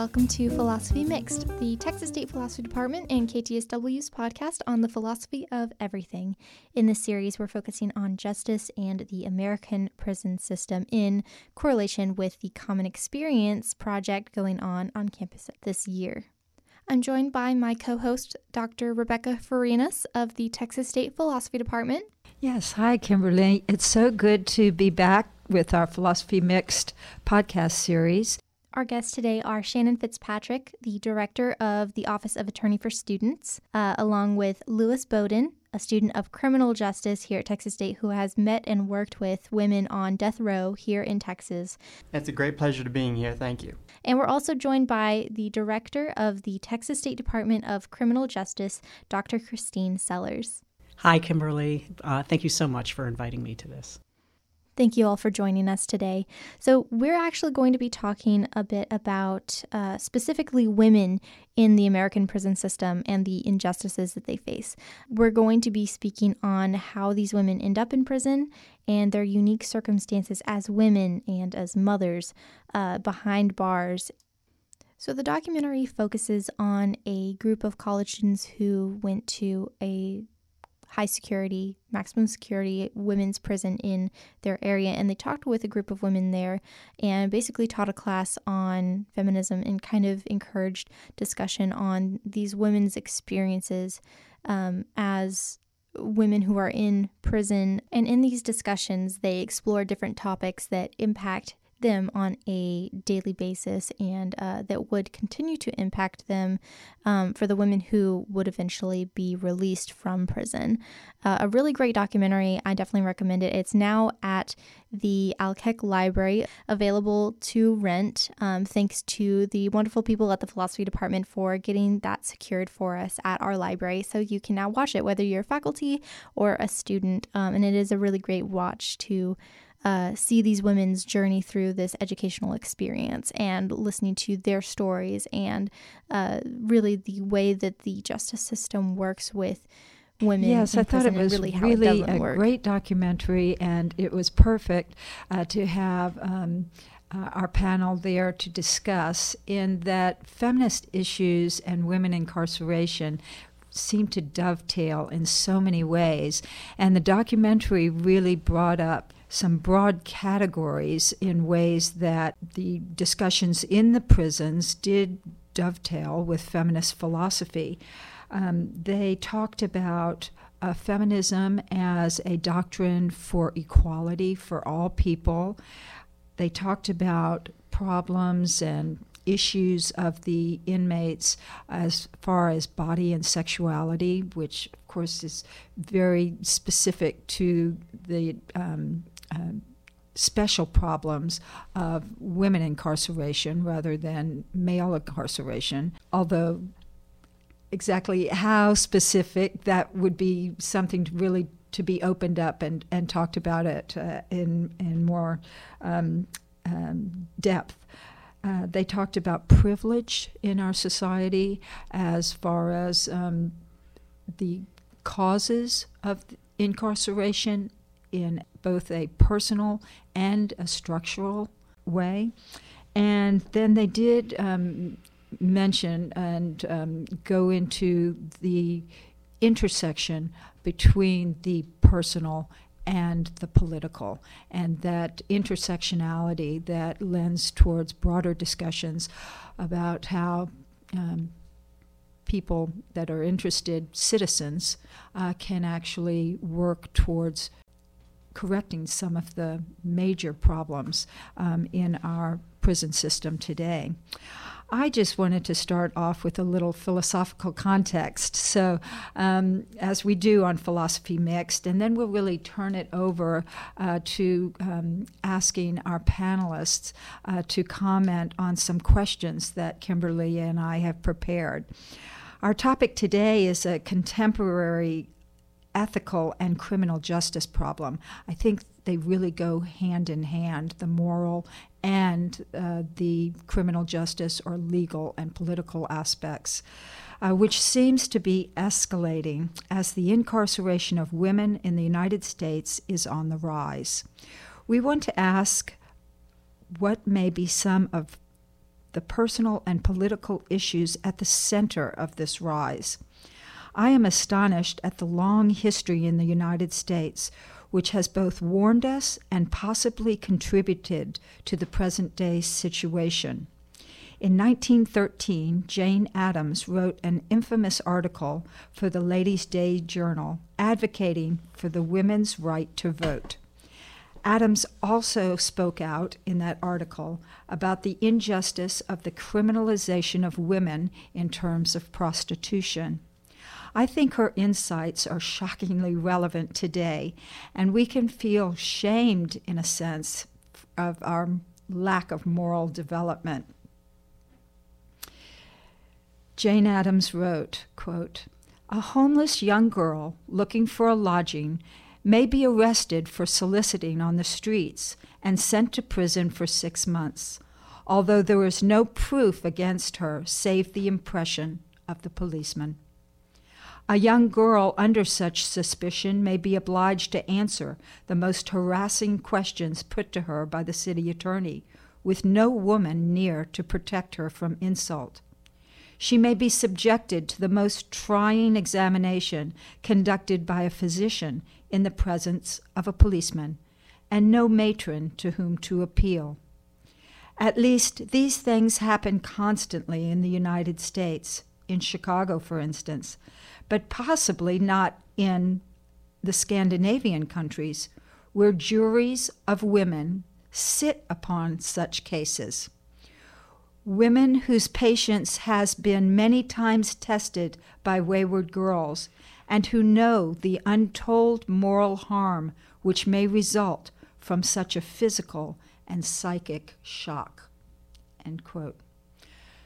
welcome to Philosophy Mixed, the Texas State Philosophy Department and KTSW's podcast on the philosophy of everything. In this series, we're focusing on justice and the American prison system in correlation with the Common Experience project going on on campus this year. I'm joined by my co host, Dr. Rebecca Farinas of the Texas State Philosophy Department. Yes, hi, Kimberly. It's so good to be back with our Philosophy Mixed podcast series. Our guests today are Shannon Fitzpatrick, the director of the Office of Attorney for Students, uh, along with Lewis Bowden, a student of criminal justice here at Texas State who has met and worked with women on death row here in Texas. It's a great pleasure to being here. Thank you. And we're also joined by the director of the Texas State Department of Criminal Justice, Dr. Christine Sellers. Hi, Kimberly. Uh, thank you so much for inviting me to this. Thank you all for joining us today. So, we're actually going to be talking a bit about uh, specifically women in the American prison system and the injustices that they face. We're going to be speaking on how these women end up in prison and their unique circumstances as women and as mothers uh, behind bars. So, the documentary focuses on a group of college students who went to a high security, maximum security women's prison in their area. And they talked with a group of women there and basically taught a class on feminism and kind of encouraged discussion on these women's experiences um, as women who are in prison. And in these discussions, they explore different topics that impact them on a daily basis and uh, that would continue to impact them um, for the women who would eventually be released from prison. Uh, a really great documentary. I definitely recommend it. It's now at the Alkek Library, available to rent. Um, thanks to the wonderful people at the philosophy department for getting that secured for us at our library. So you can now watch it, whether you're faculty or a student. Um, and it is a really great watch to uh, see these women's journey through this educational experience and listening to their stories and uh, really the way that the justice system works with women. Yes, I thought it was really, really it a work. great documentary, and it was perfect uh, to have. Um, uh, our panel there to discuss in that feminist issues and women incarceration seem to dovetail in so many ways. And the documentary really brought up some broad categories in ways that the discussions in the prisons did dovetail with feminist philosophy. Um, they talked about uh, feminism as a doctrine for equality for all people. They talked about problems and issues of the inmates as far as body and sexuality, which of course is very specific to the um, um, special problems of women incarceration rather than male incarceration, although exactly how specific that would be something to really to be opened up and, and talked about it uh, in, in more um, um, depth. Uh, they talked about privilege in our society as far as um, the causes of incarceration in both a personal and a structural way. And then they did um, mention and um, go into the intersection between the personal and the political, and that intersectionality that lends towards broader discussions about how um, people that are interested, citizens, uh, can actually work towards correcting some of the major problems um, in our prison system today. I just wanted to start off with a little philosophical context. So, um, as we do on Philosophy Mixed, and then we'll really turn it over uh, to um, asking our panelists uh, to comment on some questions that Kimberly and I have prepared. Our topic today is a contemporary ethical and criminal justice problem. I think they really go hand in hand the moral and uh, the criminal justice or legal and political aspects, uh, which seems to be escalating as the incarceration of women in the United States is on the rise. We want to ask what may be some of the personal and political issues at the center of this rise. I am astonished at the long history in the United States, which has both warned us and possibly contributed to the present day situation. In 1913, Jane Addams wrote an infamous article for the Ladies' Day Journal advocating for the women's right to vote. Addams also spoke out in that article about the injustice of the criminalization of women in terms of prostitution. I think her insights are shockingly relevant today, and we can feel shamed, in a sense, of our lack of moral development. Jane Addams wrote, quote, A homeless young girl looking for a lodging may be arrested for soliciting on the streets and sent to prison for six months, although there is no proof against her save the impression of the policeman. A young girl under such suspicion may be obliged to answer the most harassing questions put to her by the city attorney, with no woman near to protect her from insult. She may be subjected to the most trying examination conducted by a physician in the presence of a policeman, and no matron to whom to appeal. At least these things happen constantly in the United States, in Chicago, for instance, but possibly not in the Scandinavian countries, where juries of women sit upon such cases. Women whose patience has been many times tested by wayward girls and who know the untold moral harm which may result from such a physical and psychic shock. End quote.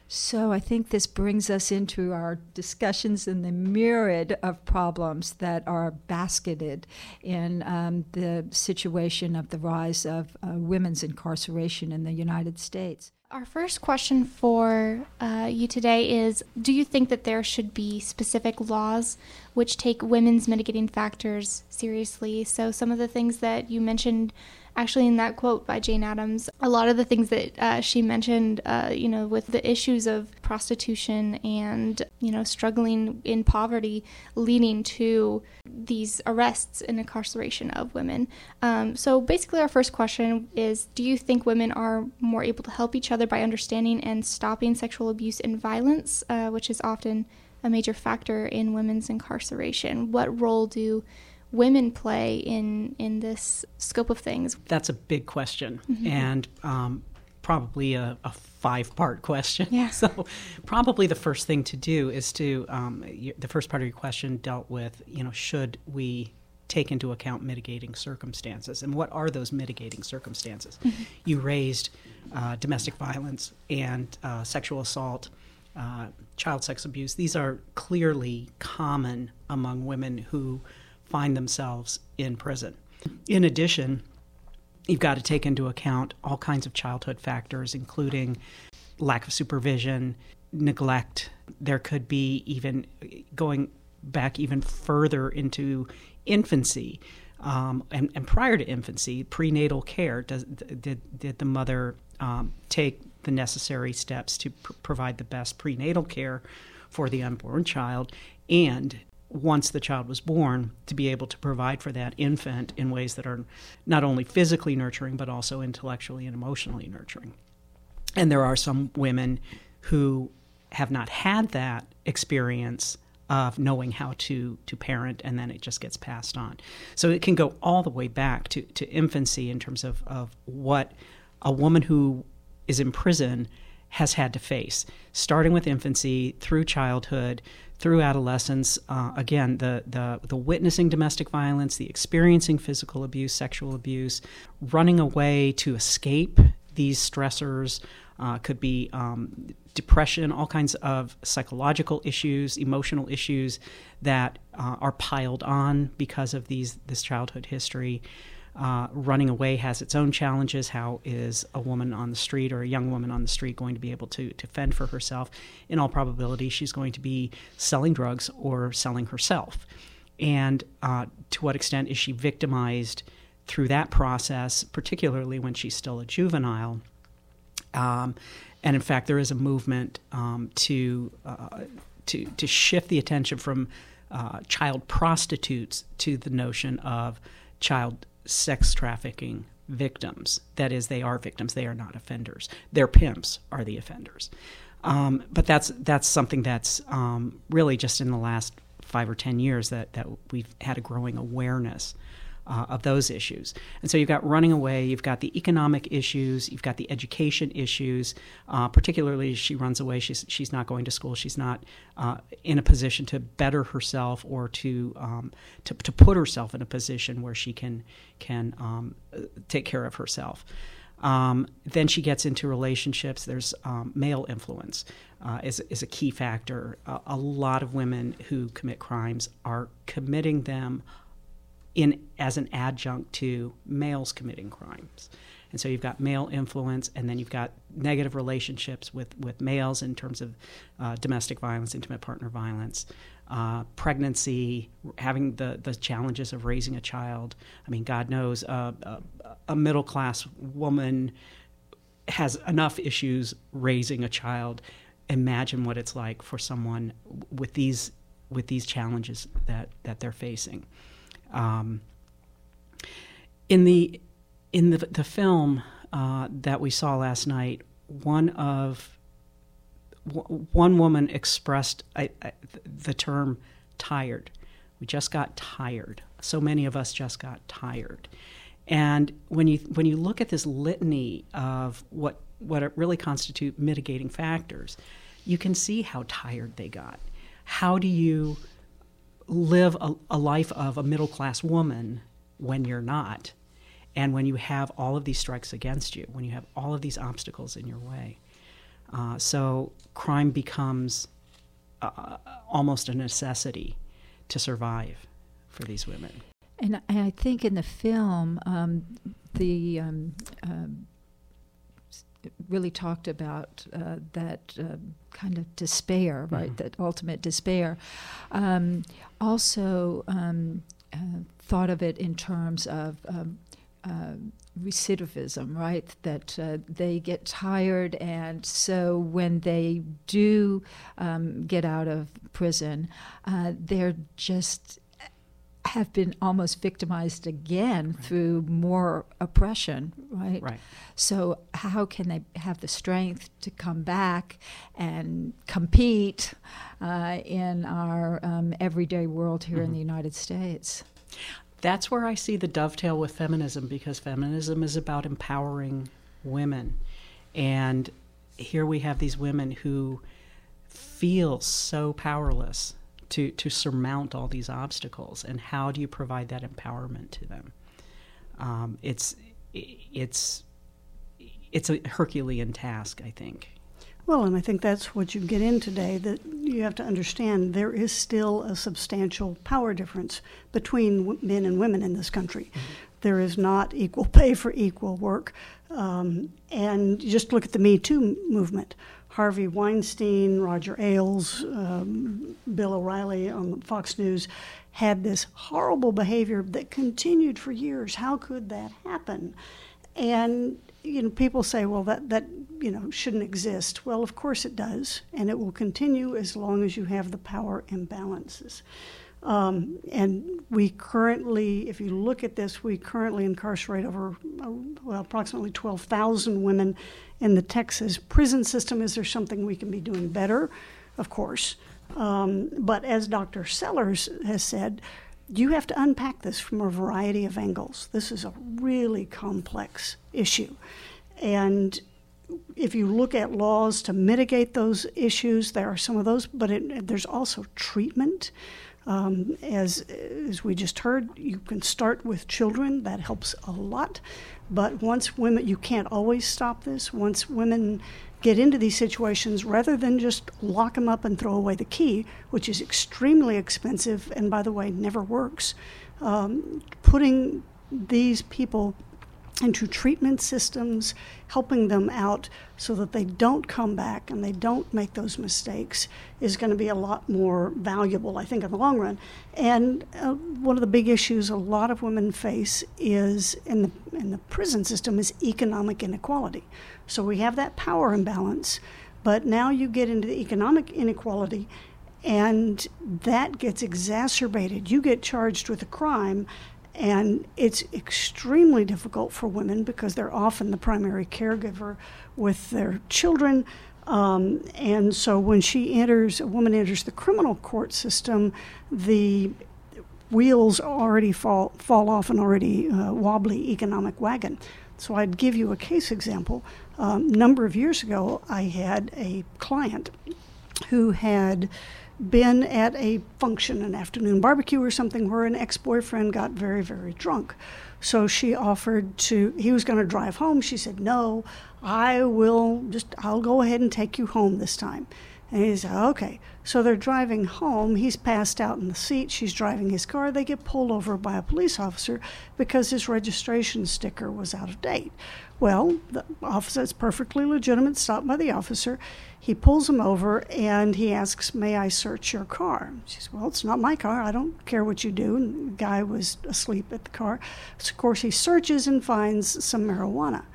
So I think this brings us into our discussions in the myriad of problems that are basketed in um, the situation of the rise of uh, women's incarceration in the United States. Our first question for uh, you today is Do you think that there should be specific laws which take women's mitigating factors seriously? So, some of the things that you mentioned actually in that quote by Jane Addams, a lot of the things that uh, she mentioned, uh, you know, with the issues of prostitution and, you know, struggling in poverty leading to these arrests and incarceration of women. Um, so basically, our first question is Do you think women are more able to help each other by understanding and stopping sexual abuse and violence, uh, which is often a major factor in women's incarceration? What role do women play in in this scope of things? That's a big question, mm-hmm. and um, probably a, a, five part question. Yeah. So, probably the first thing to do is to um, the first part of your question dealt with you know should we take into account mitigating circumstances and what are those mitigating circumstances? Mm-hmm. You raised uh, domestic violence and uh, sexual assault. Uh, child sex abuse, these are clearly common among women who find themselves in prison. In addition, you've got to take into account all kinds of childhood factors, including lack of supervision, neglect. There could be even going back even further into infancy. Um, and, and, prior to infancy, prenatal care. Does, did, did the mother um, take the necessary steps to pr- provide the best prenatal care for the unborn child? And once the child was born to be able to provide for that infant in ways that are not only physically nurturing but also intellectually and emotionally nurturing. And there are some women who have not had that experience of knowing how to to parent and then it just gets passed on. So it can go all the way back to, to infancy in terms of, of what a woman who is in prison has had to face, starting with infancy through childhood through adolescence. Uh, again, the, the, the witnessing domestic violence, the experiencing physical abuse, sexual abuse, running away to escape these stressors uh, could be um, depression, all kinds of psychological issues, emotional issues that uh, are piled on because of these this childhood history. Uh, running away has its own challenges. How is a woman on the street or a young woman on the street going to be able to, to fend for herself? In all probability, she's going to be selling drugs or selling herself. And uh, to what extent is she victimized through that process, particularly when she's still a juvenile? Um, and in fact, there is a movement um, to, uh, to, to shift the attention from uh, child prostitutes to the notion of child sex trafficking victims. That is, they are victims, they are not offenders. Their pimps are the offenders. Um, but that's that's something that's um, really just in the last five or ten years that, that we've had a growing awareness uh, of those issues. And so you've got running away, you've got the economic issues, you've got the education issues. Uh, particularly, she runs away. She's she's not going to school. She's not uh, in a position to better herself or to, um, to to put herself in a position where she can can um, take care of herself. Um, then she gets into relationships. There's um, male influence uh, is, is a key factor. Uh, a lot of women who commit crimes are committing them in as an adjunct to males committing crimes. And so you've got male influence, and then you've got negative relationships with, with males in terms of uh, domestic violence, intimate partner violence, uh, pregnancy, having the, the challenges of raising a child. I mean, God knows uh, a, a middle class woman has enough issues raising a child. Imagine what it's like for someone with these with these challenges that, that they're facing. Um, in the in the the film uh, that we saw last night, one of w- one woman expressed I, I, the term "tired." We just got tired. So many of us just got tired. And when you when you look at this litany of what what really constitute mitigating factors, you can see how tired they got. How do you live a, a life of a middle class woman when you're not, and when you have all of these strikes against you, when you have all of these obstacles in your way. Uh, so crime becomes uh, almost a necessity to survive for these women. And I think in the film, um, the um, um, really talked about uh, that uh, kind of despair, right? Mm-hmm. That ultimate despair. Um, also um, uh, thought of it in terms of um, uh, recidivism, right? That uh, they get tired, and so when they do um, get out of prison, uh, they're just have been almost victimized again right. through more oppression, right? Right. So how can they have the strength to come back and compete uh, in our um, everyday world here mm-hmm. in the United States? That's where I see the dovetail with feminism because feminism is about empowering women. And here we have these women who feel so powerless to, to surmount all these obstacles and how do you provide that empowerment to them um, it's it's it's a herculean task i think well, and I think that's what you get in today that you have to understand there is still a substantial power difference between men and women in this country. Mm-hmm. There is not equal pay for equal work. Um, and just look at the Me Too movement. Harvey Weinstein, Roger Ailes, um, Bill O'Reilly on Fox News had this horrible behavior that continued for years. How could that happen? And you know, people say, well, that that you know shouldn't exist. Well, of course it does, and it will continue as long as you have the power imbalances. Um, and we currently, if you look at this, we currently incarcerate over, uh, well, approximately 12,000 women in the Texas prison system. Is there something we can be doing better? Of course. Um, but as Dr. Sellers has said, you have to unpack this from a variety of angles. This is a really complex issue. And if you look at laws to mitigate those issues, there are some of those, but it, there's also treatment. Um, as, as we just heard, you can start with children, that helps a lot. But once women, you can't always stop this. Once women get into these situations, rather than just lock them up and throw away the key, which is extremely expensive and, by the way, never works, um, putting these people into treatment systems, helping them out so that they don't come back and they don't make those mistakes is going to be a lot more valuable, I think, in the long run. And uh, one of the big issues a lot of women face is in the in the prison system is economic inequality. So we have that power imbalance, but now you get into the economic inequality and that gets exacerbated. You get charged with a crime and it's extremely difficult for women because they're often the primary caregiver with their children. Um, and so when she enters, a woman enters the criminal court system, the wheels already fall, fall off an already uh, wobbly economic wagon. So I'd give you a case example. A um, number of years ago, I had a client who had been at a function, an afternoon barbecue or something, where an ex boyfriend got very, very drunk. So she offered to, he was going to drive home. She said, No, I will just, I'll go ahead and take you home this time. And he said, Okay. So they're driving home. He's passed out in the seat. She's driving his car. They get pulled over by a police officer because his registration sticker was out of date. Well, the officer, it's perfectly legitimate, stopped by the officer. He pulls him over and he asks, May I search your car? She says, Well, it's not my car. I don't care what you do. And the guy was asleep at the car. So, of course, he searches and finds some marijuana.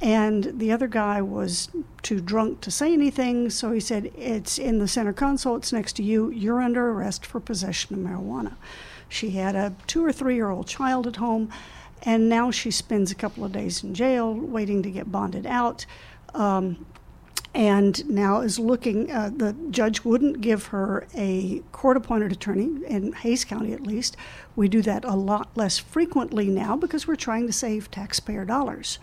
And the other guy was too drunk to say anything, so he said, It's in the center console, it's next to you, you're under arrest for possession of marijuana. She had a two or three year old child at home, and now she spends a couple of days in jail waiting to get bonded out. Um, and now is looking, uh, the judge wouldn't give her a court appointed attorney, in Hays County at least. We do that a lot less frequently now because we're trying to save taxpayer dollars.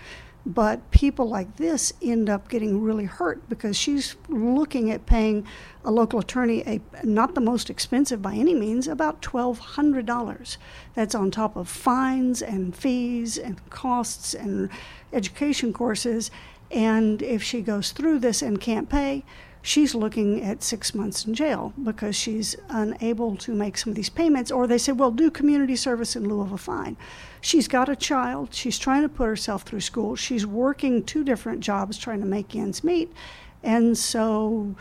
But people like this end up getting really hurt because she's looking at paying a local attorney a not the most expensive by any means, about twelve hundred dollars. That's on top of fines and fees and costs and education courses. And if she goes through this and can't pay, she's looking at six months in jail because she's unable to make some of these payments. Or they say, well, do community service in lieu of a fine. She's got a child. She's trying to put herself through school. She's working two different jobs trying to make ends meet. And so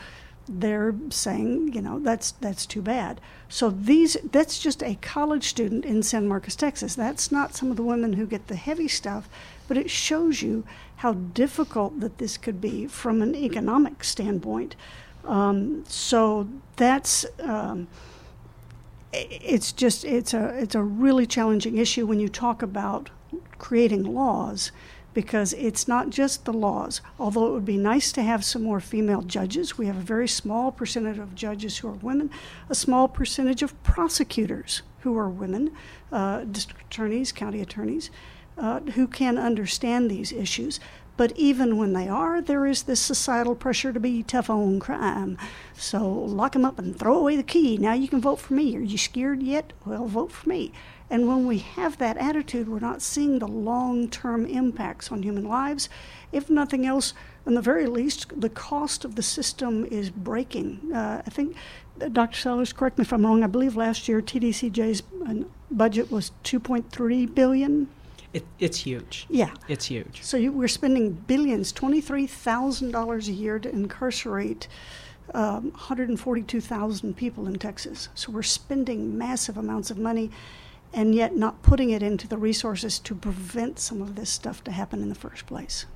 they're saying, you know, that's that's too bad. So these that's just a college student in San Marcos, Texas. That's not some of the women who get the heavy stuff, but it shows you how difficult that this could be from an economic standpoint. Um, so that's um, it's just it's a it's a really challenging issue when you talk about creating laws because it's not just the laws. Although it would be nice to have some more female judges, we have a very small percentage of judges who are women, a small percentage of prosecutors who are women, uh, district attorneys, county attorneys, uh, who can understand these issues. But even when they are, there is this societal pressure to be tough on crime. So lock them up and throw away the key. Now you can vote for me. Are you scared yet? Well, vote for me. And when we have that attitude, we're not seeing the long term impacts on human lives. If nothing else, in the very least, the cost of the system is breaking. Uh, I think, uh, Dr. Sellers, correct me if I'm wrong, I believe last year TDCJ's uh, budget was 2.3 billion. It, it's huge. Yeah. It's huge. So you, we're spending billions, $23,000 a year to incarcerate um, 142,000 people in Texas. So we're spending massive amounts of money and yet not putting it into the resources to prevent some of this stuff to happen in the first place.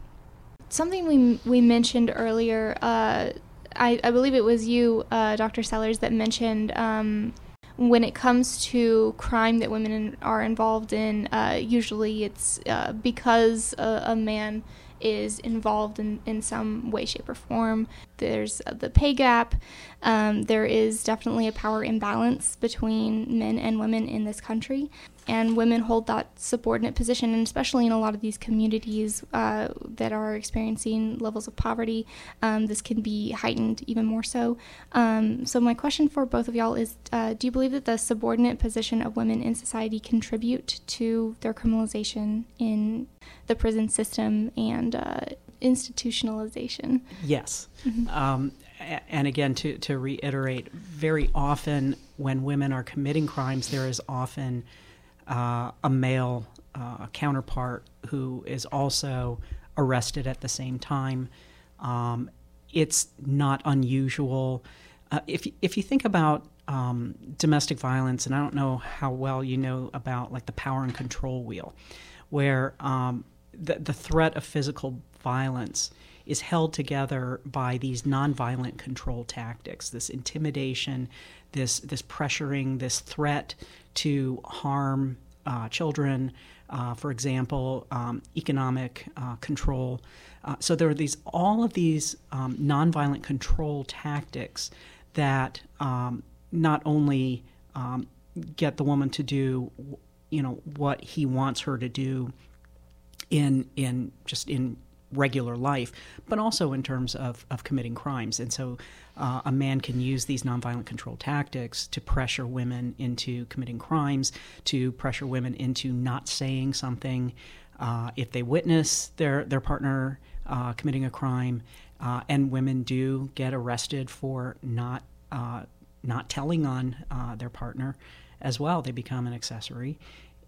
Something we we mentioned earlier, uh, I, I believe it was you, uh, Dr. Sellers, that mentioned um, when it comes to crime that women are involved in, uh, usually it's uh, because a, a man is involved in, in some way, shape, or form. There's the pay gap. Um, there is definitely a power imbalance between men and women in this country. And women hold that subordinate position, and especially in a lot of these communities uh, that are experiencing levels of poverty, um, this can be heightened even more so. Um, so, my question for both of y'all is uh, Do you believe that the subordinate position of women in society contribute to their criminalization in the prison system and uh, institutionalization. Yes. Mm-hmm. Um, and again, to, to reiterate, very often when women are committing crimes, there is often uh, a male uh, counterpart who is also arrested at the same time. Um, it's not unusual. Uh, if if you think about um, domestic violence, and I don't know how well you know about like the power and control wheel, where um, the the threat of physical violence is held together by these nonviolent control tactics, this intimidation, this this pressuring, this threat to harm uh, children, uh, for example, um, economic uh, control. Uh, so there are these all of these um, nonviolent control tactics that um, not only um, get the woman to do, you know, what he wants her to do in in just in regular life, but also in terms of, of committing crimes. And so uh, a man can use these nonviolent control tactics to pressure women into committing crimes, to pressure women into not saying something uh, if they witness their, their partner uh, committing a crime. Uh, and women do get arrested for not, uh, not telling on uh, their partner as well. They become an accessory.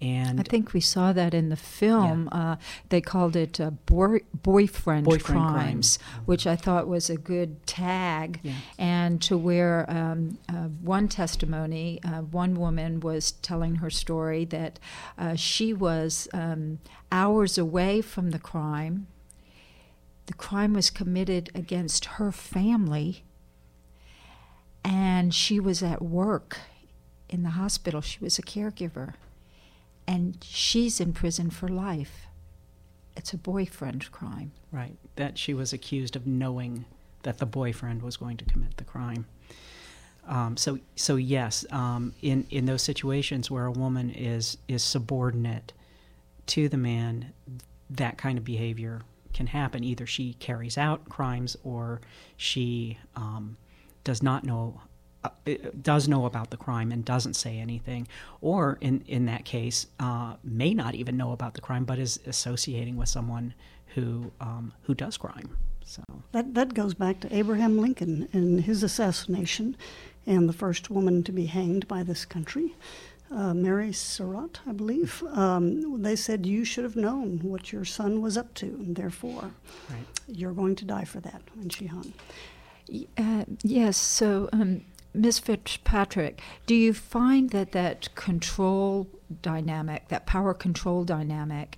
And I think we saw that in the film. Yeah. Uh, they called it uh, boy, boyfriend, boyfriend crimes, crimes, which I thought was a good tag. Yeah. And to where um, uh, one testimony, uh, one woman was telling her story that uh, she was um, hours away from the crime. The crime was committed against her family, and she was at work in the hospital. She was a caregiver and she's in prison for life. It's a boyfriend crime. Right. That she was accused of knowing that the boyfriend was going to commit the crime. Um, so, so yes, um, in in those situations where a woman is is subordinate to the man, that kind of behavior can happen. Either she carries out crimes, or she um, does not know uh, does know about the crime and doesn't say anything, or in in that case, uh, may not even know about the crime, but is associating with someone who um, who does crime. So that that goes back to Abraham Lincoln and his assassination, and the first woman to be hanged by this country. Uh, Mary Surratt, I believe. Um, they said you should have known what your son was up to, and therefore right. you're going to die for that. And she hung. Uh, yes. So um, Ms. Fitzpatrick, do you find that that control dynamic, that power control dynamic,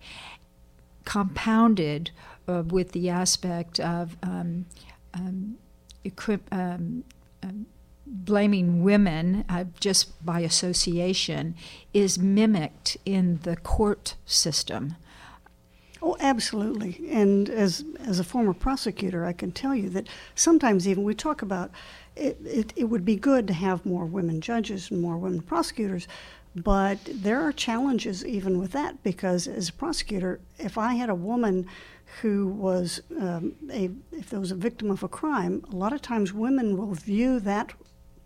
compounded uh, with the aspect of um, um, um, um, blaming women uh, just by association, is mimicked in the court system? Oh, absolutely. And as as a former prosecutor, I can tell you that sometimes even we talk about it, it, it would be good to have more women judges and more women prosecutors, but there are challenges even with that because as a prosecutor, if I had a woman who was um, a if there was a victim of a crime, a lot of times women will view that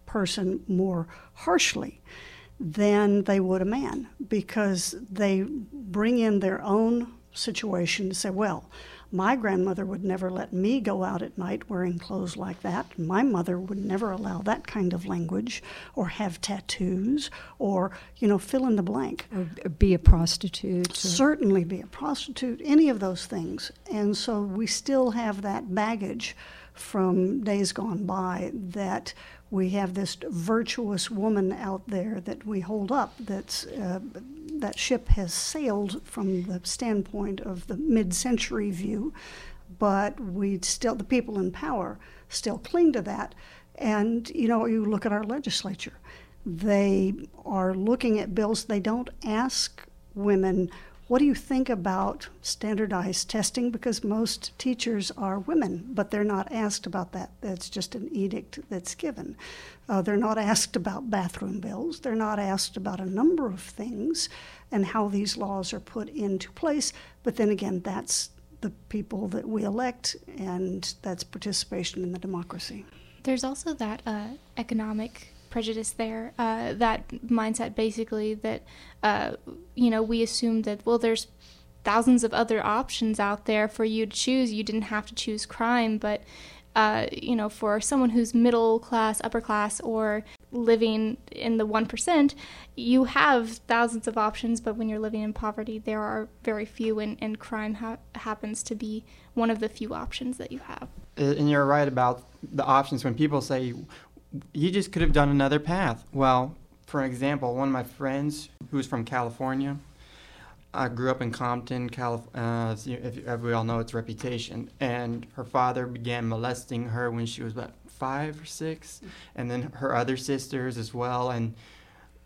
person more harshly than they would a man because they bring in their own situation to say, well, my grandmother would never let me go out at night wearing clothes like that. My mother would never allow that kind of language or have tattoos or, you know, fill in the blank. Or be a prostitute. Or... Certainly be a prostitute, any of those things. And so we still have that baggage from days gone by that we have this virtuous woman out there that we hold up that's uh, that ship has sailed from the standpoint of the mid-century view but we still the people in power still cling to that. And you know you look at our legislature. They are looking at bills. They don't ask women what do you think about standardized testing? Because most teachers are women, but they're not asked about that. That's just an edict that's given. Uh, they're not asked about bathroom bills. They're not asked about a number of things and how these laws are put into place. But then again, that's the people that we elect, and that's participation in the democracy. There's also that uh, economic prejudice there. Uh, that mindset, basically, that uh, you know we assume that well, there's thousands of other options out there for you to choose. You didn't have to choose crime, but uh, you know, for someone who's middle class, upper class, or living in the 1%, you have thousands of options, but when you're living in poverty, there are very few, and, and crime ha- happens to be one of the few options that you have. And you're right about the options when people say, you just could have done another path. Well, for example, one of my friends who's from California, I grew up in Compton, California. Uh, if, if we all know its reputation, and her father began molesting her when she was about five or six, and then her other sisters as well, and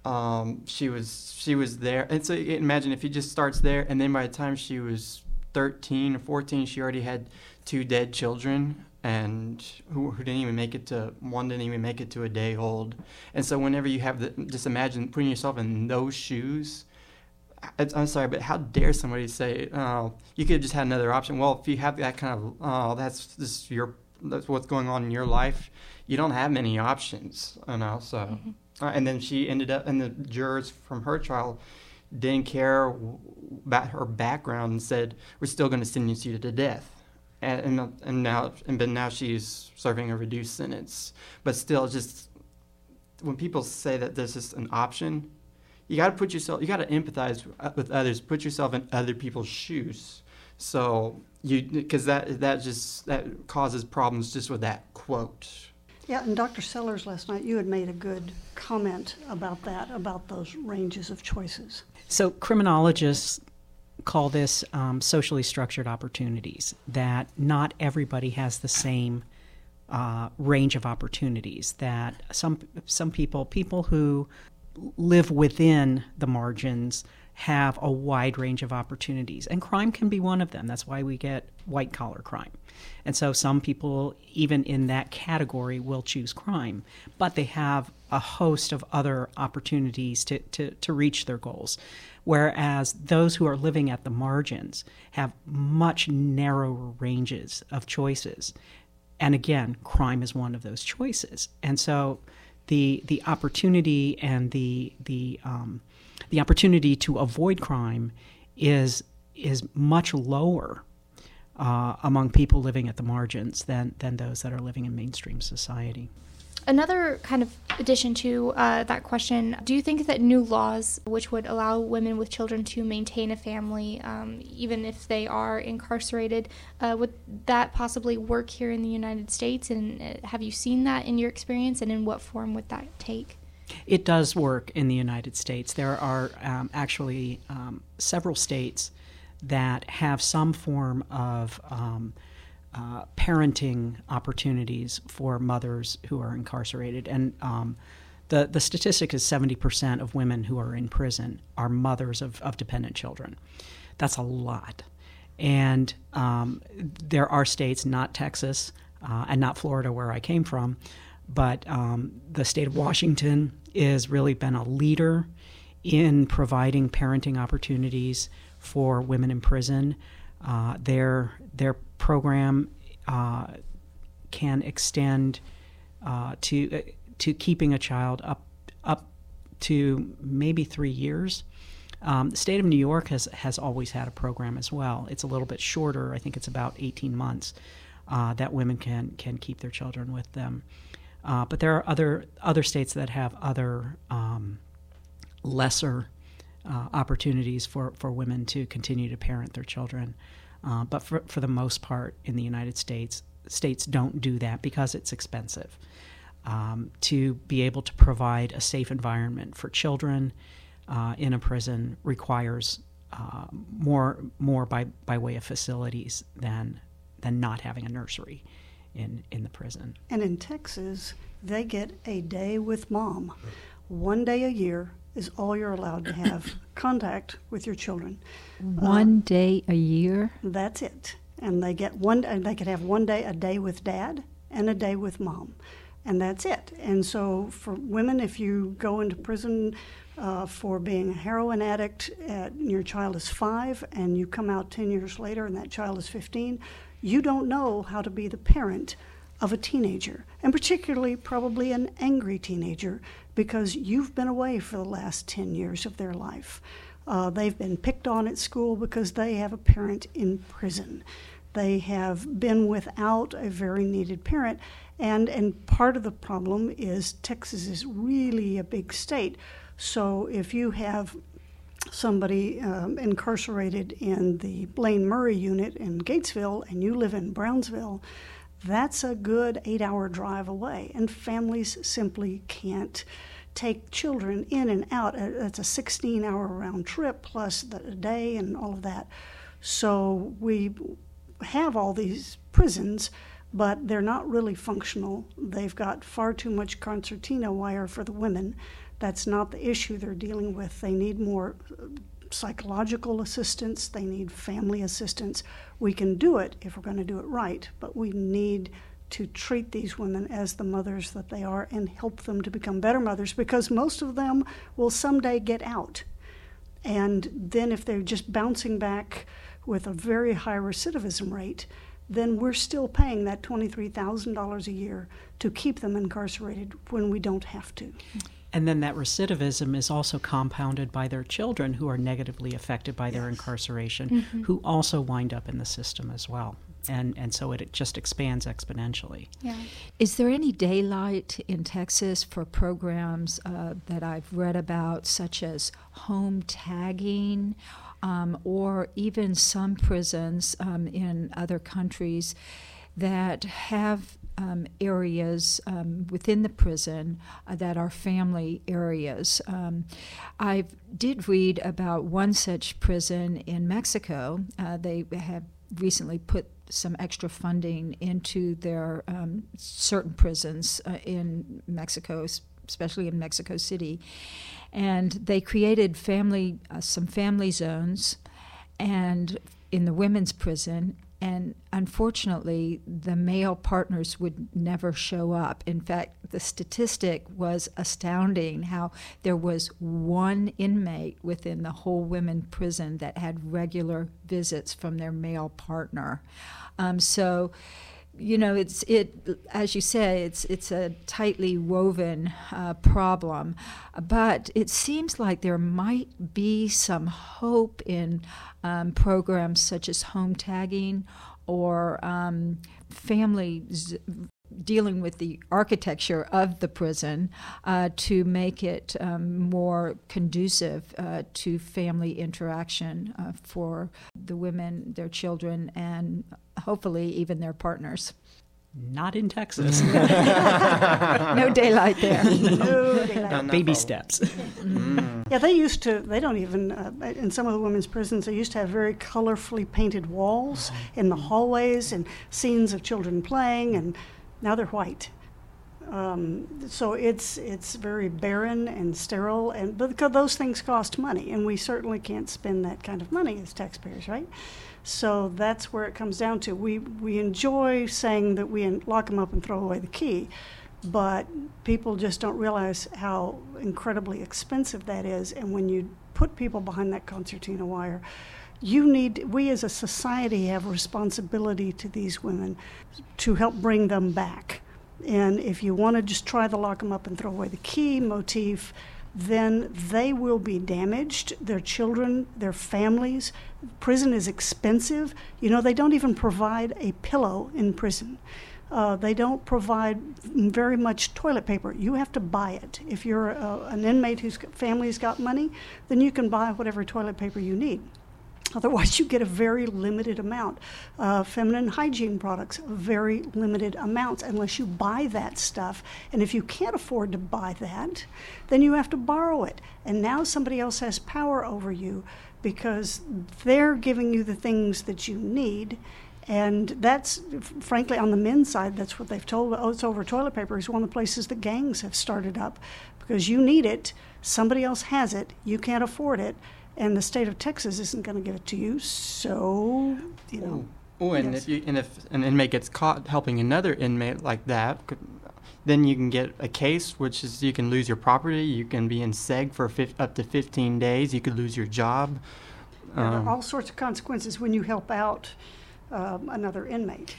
um, she was she was there. And so imagine if he just starts there, and then by the time she was 13 or 14, she already had two dead children and who, who, didn't even make it to one didn't even make it to a day old and so whenever you have the just imagine putting yourself in those shoes I'm sorry, but how dare somebody say, "Oh, you could have just had another option"? Well, if you have that kind of, oh, that's just your, that's what's going on in your life. You don't have many options, you know. So, mm-hmm. uh, and then she ended up, and the jurors from her trial didn't care about her background and said, "We're still going to sentence you to death." And, and and now and but now she's serving a reduced sentence. But still, just when people say that this is an option, you got to put yourself you got to empathize with others put yourself in other people's shoes. So you because that that just that causes problems just with that quote. Yeah and dr sellers last night you had made a good comment about that about those ranges of choices. So criminologists call this um, socially structured opportunities that not everybody has the same uh, range of opportunities that some some people people who live within the margins have a wide range of opportunities. And crime can be one of them. That's why we get white collar crime. And so some people, even in that category, will choose crime, but they have a host of other opportunities to, to, to reach their goals. Whereas those who are living at the margins have much narrower ranges of choices. And again, crime is one of those choices. And so the the opportunity and the the um, the opportunity to avoid crime is is much lower uh, among people living at the margins than than those that are living in mainstream society. Another kind of addition to uh, that question do you think that new laws, which would allow women with children to maintain a family, um, even if they are incarcerated, uh, would that possibly work here in the United States? And uh, have you seen that in your experience, and in what form would that take? It does work in the United States. There are um, actually um, several states that have some form of um, uh, parenting opportunities for mothers who are incarcerated. And um, the, the statistic is 70% of women who are in prison are mothers of, of dependent children. That's a lot. And um, there are states, not Texas uh, and not Florida, where I came from, but um, the state of Washington has really been a leader in providing parenting opportunities for women in prison. Uh, their their program uh, can extend uh, to uh, to keeping a child up up to maybe three years. Um, the state of New York has has always had a program as well. It's a little bit shorter. I think it's about 18 months uh, that women can can keep their children with them. Uh, but there are other other states that have other um, lesser uh, opportunities for, for women to continue to parent their children. Uh, but for, for the most part in the United States, states don't do that because it's expensive. Um, to be able to provide a safe environment for children uh, in a prison requires uh, more more by, by way of facilities than than not having a nursery in in the prison. And in Texas, they get a day with mom, one day a year is all you're allowed to have contact with your children. One uh, day a year? That's it. And they get one they could have one day a day with dad and a day with mom. And that's it. And so for women if you go into prison uh, for being a heroin addict at, your child is 5 and you come out 10 years later and that child is 15, you don't know how to be the parent of a teenager, and particularly probably an angry teenager, because you've been away for the last 10 years of their life. Uh, they've been picked on at school because they have a parent in prison. They have been without a very needed parent. And, and part of the problem is Texas is really a big state. So if you have somebody um, incarcerated in the Lane Murray unit in Gatesville and you live in Brownsville, that's a good eight hour drive away. And families simply can't take children in and out. It's a 16 hour round trip plus the day and all of that. So we have all these prisons, but they're not really functional. They've got far too much concertina wire for the women. That's not the issue they're dealing with. They need more uh, psychological assistance, they need family assistance. We can do it if we're going to do it right, but we need to treat these women as the mothers that they are and help them to become better mothers because most of them will someday get out. And then if they're just bouncing back with a very high recidivism rate, then we're still paying that $23,000 a year to keep them incarcerated when we don't have to. And then that recidivism is also compounded by their children who are negatively affected by their incarceration, Mm-hmm. who also wind up in the system as well. And, and so it, it just expands exponentially. Yeah. Is there any daylight in Texas for programs uh, that I've read about, such as home tagging, um, or even some prisons um, in other countries that have um, areas um, within the prison uh, that are family areas? Um, I did read about one such prison in Mexico. Uh, they have recently put some extra funding into their um, certain prisons uh, in Mexico, especially in Mexico City, and they created family uh, some family zones, and in the women's prison. And unfortunately, the male partners would never show up. In fact, the statistic was astounding how there was one inmate within the whole women prison that had regular visits from their male partner. Um, so, you know, it's it as you say, it's it's a tightly woven uh, problem, but it seems like there might be some hope in um, programs such as home tagging or um, family z- dealing with the architecture of the prison uh, to make it um, more conducive uh, to family interaction uh, for the women, their children, and hopefully even their partners. Not in Texas. no daylight there. No, they Not Baby steps. Mm. Yeah, they used to, they don't even, uh, in some of the women's prisons, they used to have very colorfully painted walls in the hallways and scenes of children playing, and now they're white. Um, so it's it's very barren and sterile, and but because those things cost money, and we certainly can't spend that kind of money as taxpayers, right? So that's where it comes down to. We we enjoy saying that we lock them up and throw away the key, but people just don't realize how incredibly expensive that is. And when you put people behind that concertina wire, you need, we as a society have a responsibility to these women to help bring them back. And if you want to just try to lock them up and throw away the key motif, then they will be damaged, their children, their families. Prison is expensive. You know, they don't even provide a pillow in prison. Uh, they don't provide very much toilet paper. You have to buy it. If you're uh, an inmate whose family's got money, then you can buy whatever toilet paper you need. Otherwise, you get a very limited amount. Uh, feminine hygiene products, very limited amounts, unless you buy that stuff. And if you can't afford to buy that, then you have to borrow it. And now somebody else has power over you because they're giving you the things that you need. And that's, frankly, on the men's side, that's what they've told. Oh, it's over toilet paper is one of the places the gangs have started up because you need it. Somebody else has it. You can't afford it and the state of Texas isn't going to give it to you. So, you know, Oh, and Yes. if you and if an inmate gets caught helping another inmate like that, could, then you can get a case, which is you can lose your property. You can be in seg for fif- up to 15 days. You could lose your job. there Um, are all sorts of consequences when you help out um, another inmate.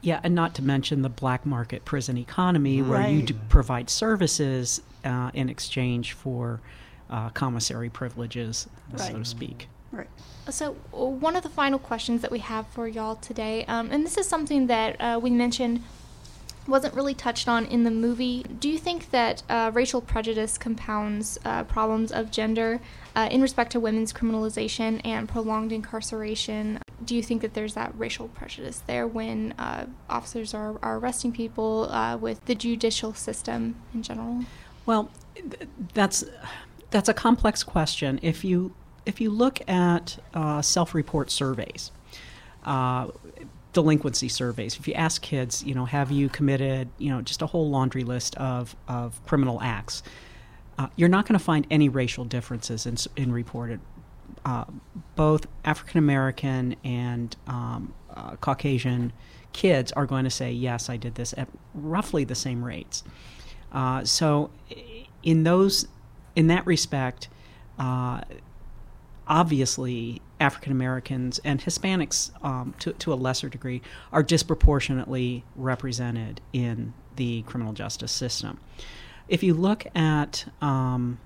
Yeah, and not to mention the black market prison economy where you Right. do provide services uh, in exchange for uh, commissary privileges, so Right. to speak. Right. So, one of the final questions that we have for y'all today, um, and this is something that uh, we mentioned wasn't really touched on in the movie. Do you think that uh, racial prejudice compounds uh, problems of gender uh, in respect to women's criminalization and prolonged incarceration? Do you think that there's that racial prejudice there when uh, officers are, are arresting people uh, with the judicial system in general? Well, that's that's a complex question. If you if you look at uh, self-report surveys, delinquency surveys. If you ask kids, you know, have you committed, you know, just a whole laundry list of, of criminal acts, uh, you're not going to find any racial differences in, in reported. Uh, both African American and um, uh, Caucasian kids are going to say, yes, I did this at roughly the same rates. Uh, so, in those, in that respect, uh, obviously African Americans and Hispanics, um, to, to a lesser degree, are disproportionately represented in the criminal justice system. If you look at um,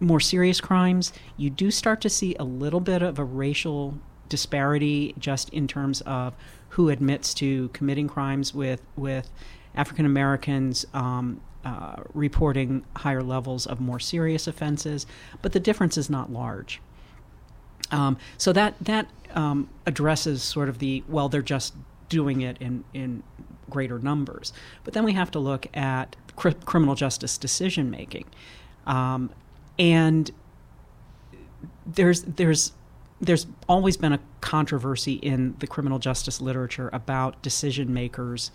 more serious crimes, you do start to see a little bit of a racial disparity just in terms of who admits to committing crimes with with African Americans um, uh, reporting higher levels of more serious offenses, but the difference is not large. Um, so that that um, addresses sort of the well, they're just doing it in in greater numbers. But then we have to look at cr- criminal justice decision making, um, and there's there's there's always been a controversy in the criminal justice literature about decision makers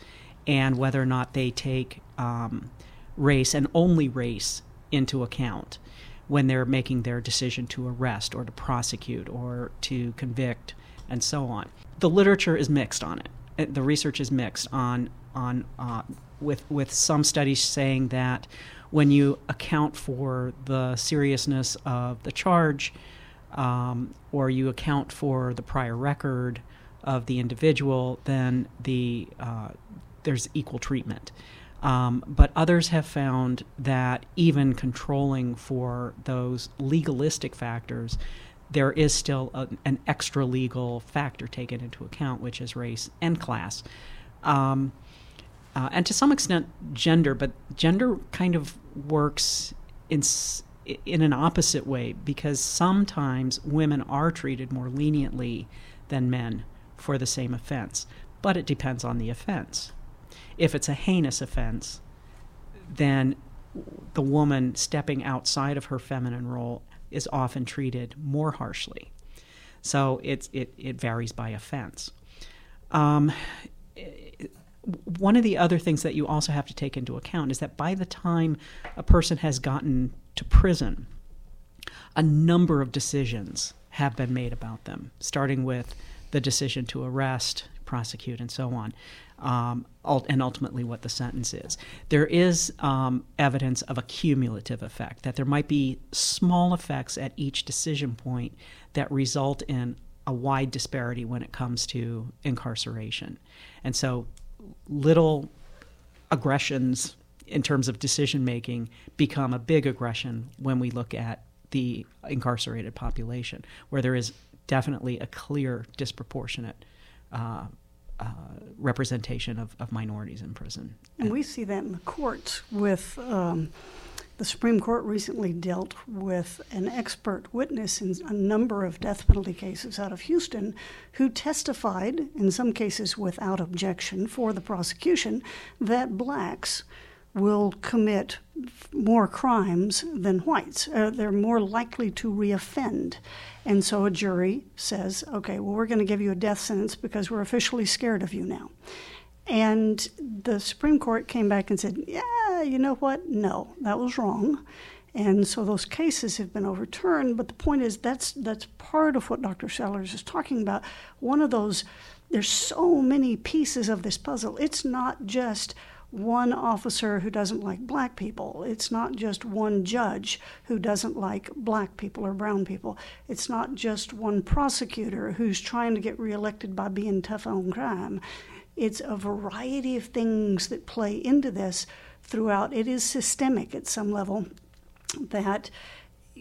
and whether or not they take um, race and only race into account when they're making their decision to arrest or to prosecute or to convict and so on. The literature is mixed on it. The research is mixed on on uh, with with some studies saying that when you account for the seriousness of the charge um, or you account for the prior record of the individual, then the uh, there's equal treatment. Um, but others have found that even controlling for those legalistic factors, there is still a, an extra legal factor taken into account, which is race and class. Um, uh, and to some extent, gender, but gender kind of works in, in an opposite way because sometimes women are treated more leniently than men for the same offense, but it depends on the offense. If it's a heinous offense, then the woman stepping outside of her feminine role is often treated more harshly. So it's, it, it varies by offense. Um, one of the other things that you also have to take into account is that by the time a person has gotten to prison, a number of decisions have been made about them, starting with the decision to arrest, prosecute, and so on um, and ultimately what the sentence is. There is um, evidence of a cumulative effect, that there might be small effects at each decision point that result in a wide disparity when it comes to incarceration. And so little aggressions in terms of decision making become a big aggression when we look at the incarcerated population, where there is definitely a clear disproportionate uh, uh, representation of, of minorities in prison. And we see that in the courts with um, the Supreme Court recently dealt with an expert witness in a number of death penalty cases out of Houston who testified, in some cases without objection for the prosecution, that blacks will commit more crimes than whites. Uh, they're more likely to reoffend. And so a jury says, okay, well, we're going to give you a death sentence because we're officially scared of you now. And the Supreme Court came back and said, yeah, you know what? No, that was wrong. And so those cases have been overturned. But the point is, that's, that's part of what Dr. Sellers is talking about. One of those, there's so many pieces of this puzzle. It's not just one officer who doesn't like black people. It's not just one judge who doesn't like black people or brown people. It's not just one prosecutor who's trying to get reelected by being tough on crime. It's a variety of things that play into this throughout. It is systemic at some level that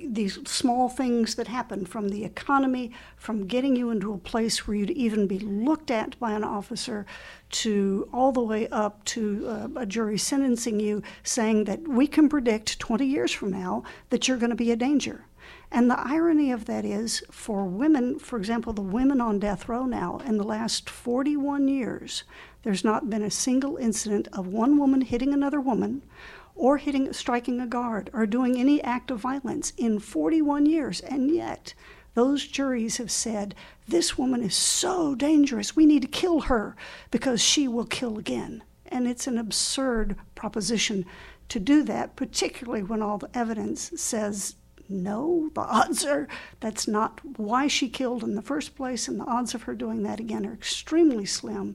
these small things that happen from the economy, from getting you into a place where you'd even be looked at by an officer, to all the way up to uh, a jury sentencing you, saying that we can predict 20 years from now that you're going to be a danger. And the irony of that is, for women, for example, the women on death row now, in the last 41 years, there's not been a single incident of one woman hitting another woman or hitting, striking a guard or doing any act of violence in 41 years. And yet, those juries have said, this woman is so dangerous, we need to kill her because she will kill again. And it's an absurd proposition to do that, particularly when all the evidence says no, the odds are that's not why she killed in the first place, and the odds of her doing that again are extremely slim.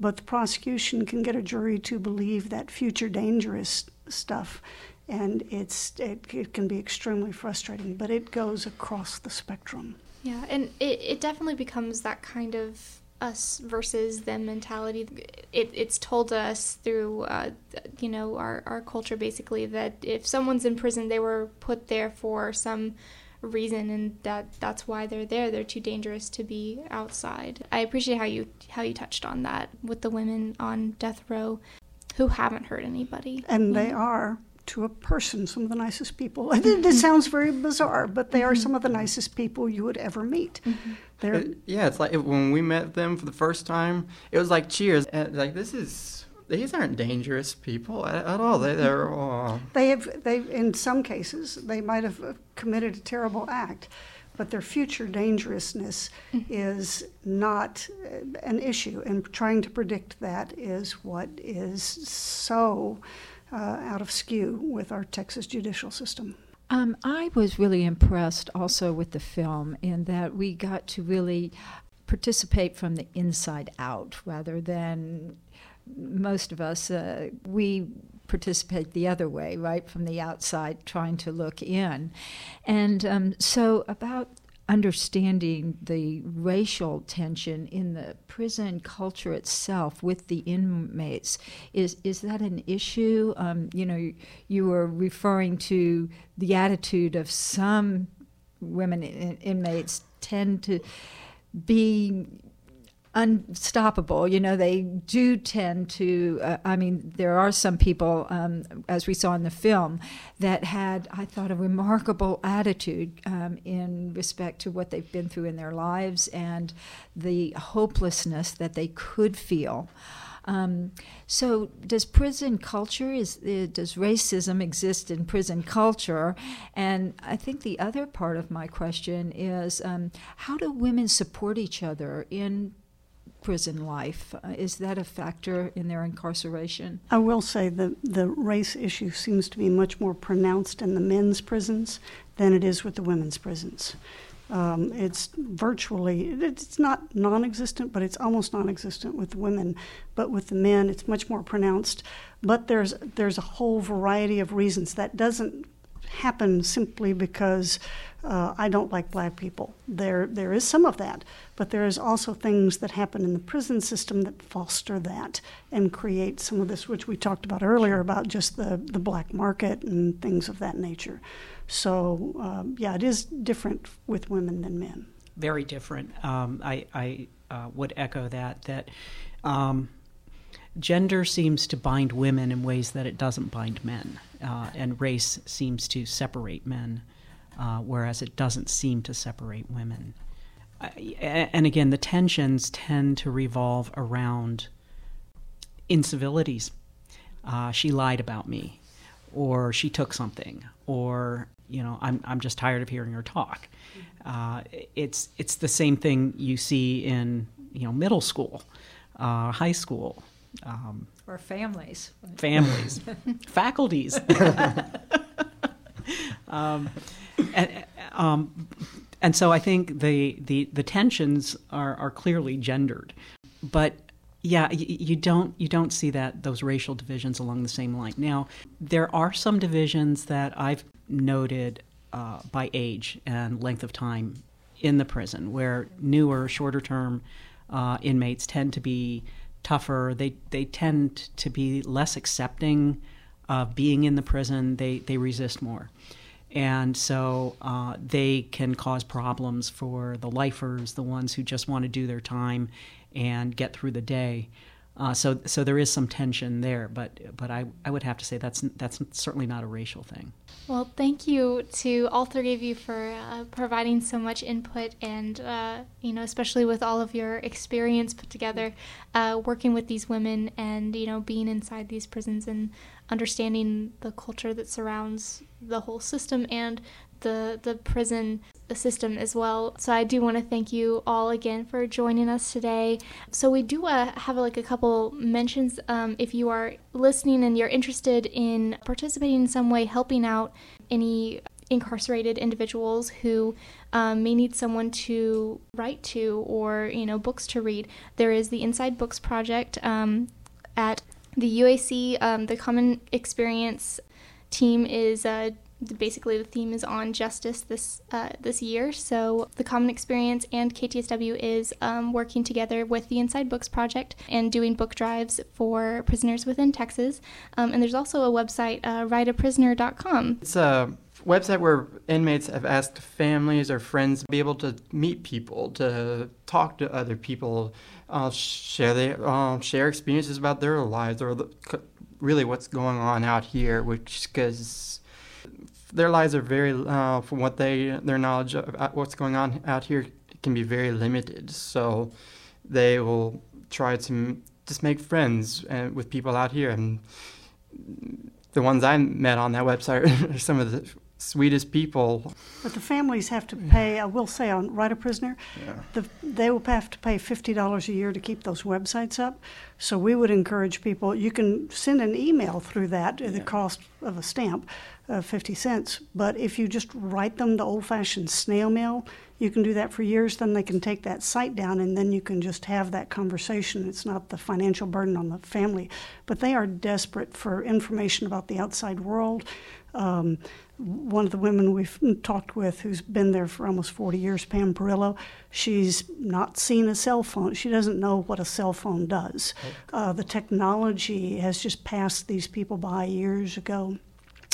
But the prosecution can get a jury to believe that future dangerous stuff and it's it, it can be extremely frustrating but it goes across the spectrum. Yeah and it, it definitely becomes that kind of us versus them mentality. It, it's told us through uh, you know our, our culture basically that if someone's in prison they were put there for some reason and that that's why they're there. They're too dangerous to be outside. I appreciate how you how you touched on that with the women on death row who haven't hurt anybody. And they are, to a person, some of the nicest people. it sounds very bizarre, but they are mm-hmm. some of the nicest people you would ever meet. Mm-hmm. They're, it, yeah, it's like when we met them for the first time, it was like cheers. And like, this is these aren't dangerous people at, at all. They, they're oh. they have they in some cases they might have committed a terrible act, but their future dangerousness mm-hmm. is not uh, an issue. And trying to predict that is what is so uh, out of skew with our Texas judicial system. Um, I was really impressed also with the film in that we got to really participate from the inside out rather than most of us, uh, we participate the other way, right, from the outside, trying to look in. And um, so, about understanding the racial tension in the prison culture itself with the inmates is is that an issue um, you know you, you were referring to the attitude of some women in, inmates tend to be unstoppable. You know, they do tend to. Uh, I mean, there are some people, um, as we saw in the film, that had, I thought, a remarkable attitude um, in respect to what they've been through in their lives and the hopelessness that they could feel. Um, so, does prison culture is uh, does racism exist in prison culture? And I think the other part of my question is um, how do women support each other in prison life. Uh, is that a factor in their incarceration? I will say the the race issue seems to be much more pronounced in the men's prisons than it is with the women's prisons. Um, it's virtually it's not non-existent, but it's almost non-existent with women. But with the men, it's much more pronounced. But there's there's a whole variety of reasons that doesn't happen simply because uh, I don't like black people. There, there is some of that, but there is also things that happen in the prison system that foster that and create some of this, which we talked about earlier about just the, the black market and things of that nature. So, um, yeah, it is different with women than men. Very different. Um, I, I uh, would echo that. That um, gender seems to bind women in ways that it doesn't bind men, uh, and race seems to separate men uh, whereas it doesn't seem to separate women. And again, the tensions tend to revolve around incivilities. Uh, she lied about me, or she took something, or you know, I'm I'm just tired of hearing her talk. Uh, it's it's the same thing you see in you know middle school, uh, high school, um, or families, families, faculties. um, and, um, and so I think the, the, the tensions are, are clearly gendered. But yeah, you, you don't you don't see that those racial divisions along the same line. Now, there are some divisions that I've noted uh, by age and length of time in the prison, where newer, shorter term uh, inmates tend to be tougher. They they tend to be less accepting of being in the prison. They they resist more And so uh, they can cause problems for the lifers, the ones who just want to do their time and get through the day. Uh, so, so there is some tension there, but but I, I would have to say that's that's certainly not a racial thing. Well, thank you to all three of you for uh, providing so much input, and uh, you know, especially with all of your experience put together, uh, working with these women, and you know, being inside these prisons and understanding the culture that surrounds the whole system and the the prison system as well. So I do want to thank you all again for joining us today. So we do uh, have like a couple mentions. Um, if you are listening and you're interested in participating in some way, helping out any incarcerated individuals who um, may need someone to write to or you know books to read, there is the Inside Books project um, at the UAC. Um, the Common Experience team is uh, basically the theme is on justice this uh, this year. So the Common Experience and KTSW is um, working together with the Inside Books Project and doing book drives for prisoners within Texas. Um, and there's also a website, uh, writeaprisoner.com. It's a website where inmates have asked families or friends to be able to meet people, to talk to other people, uh, share their uh, share experiences about their lives or the, really what's going on out here, which because their lives are very, uh, from what they, their knowledge of what's going on out here can be very limited. So they will try to just make friends uh, with people out here. And the ones I met on that website are some of the sweetest people. But the families have to pay, I will say, on Write a Prisoner, Yeah. the, they will have to pay $50 a year to keep those websites up. So we would encourage people, you can send an email through that at the cost of a stamp, uh, 50 cents. But if you just write them the old fashioned snail mail, you can do that for years. Then they can take that site down and then you can just have that conversation. It's not the financial burden on the family. But they are desperate for information about the outside world. Um, one of the women we've talked with who's been there for almost 40 years, Pam Perillo, she's not seen a cell phone. She doesn't know what a cell phone does. Uh, the technology has just passed these people by years ago.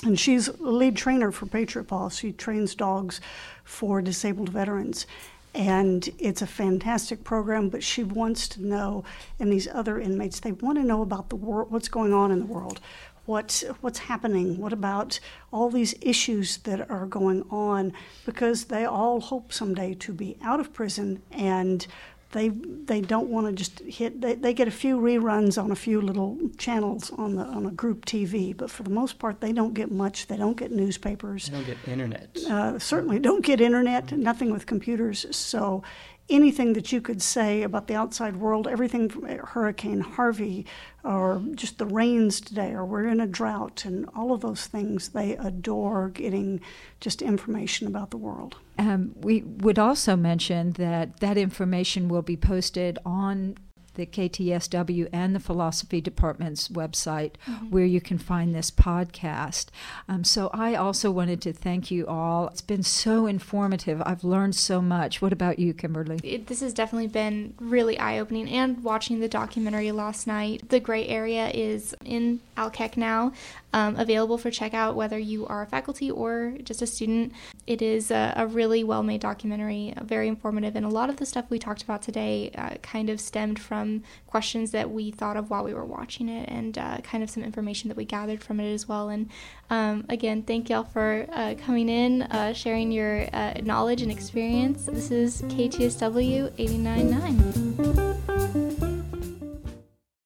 And she's a lead trainer for Patriot Paw. She trains dogs for disabled veterans. And it's a fantastic program, but she wants to know, and these other inmates, they want to know about the world, what's going on in the world, what, what's happening, what about all these issues that are going on, because they all hope someday to be out of prison and they they don't want to just hit they, they get a few reruns on a few little channels on the on a group TV but for the most part they don't get much. They don't get newspapers. They don't get internet. uh, certainly don't get internet nothing with computers. So anything that you could say about the outside world everything from hurricane harvey or just the rains today or we're in a drought and all of those things they adore getting just information about the world. Um, we would also mention that that information will be posted on the KTSW and the Philosophy Department's website where you can find this podcast. Um, so I also wanted to thank you all. It's been so informative. I've learned so much. What about you, Kimberly? It, this has definitely been really eye opening. And watching the documentary last night, the gray area is in Alkek now, um, available for checkout whether you are a faculty or just a student. It is a, a really well made documentary, very informative, and a lot of the stuff we talked about today uh, kind of stemmed from questions that we thought of while we were watching it, and uh, kind of some information that we gathered from it as well. And um, again, thank y'all for uh, coming in, uh, sharing your uh, knowledge and experience. This is KTSW 89.9.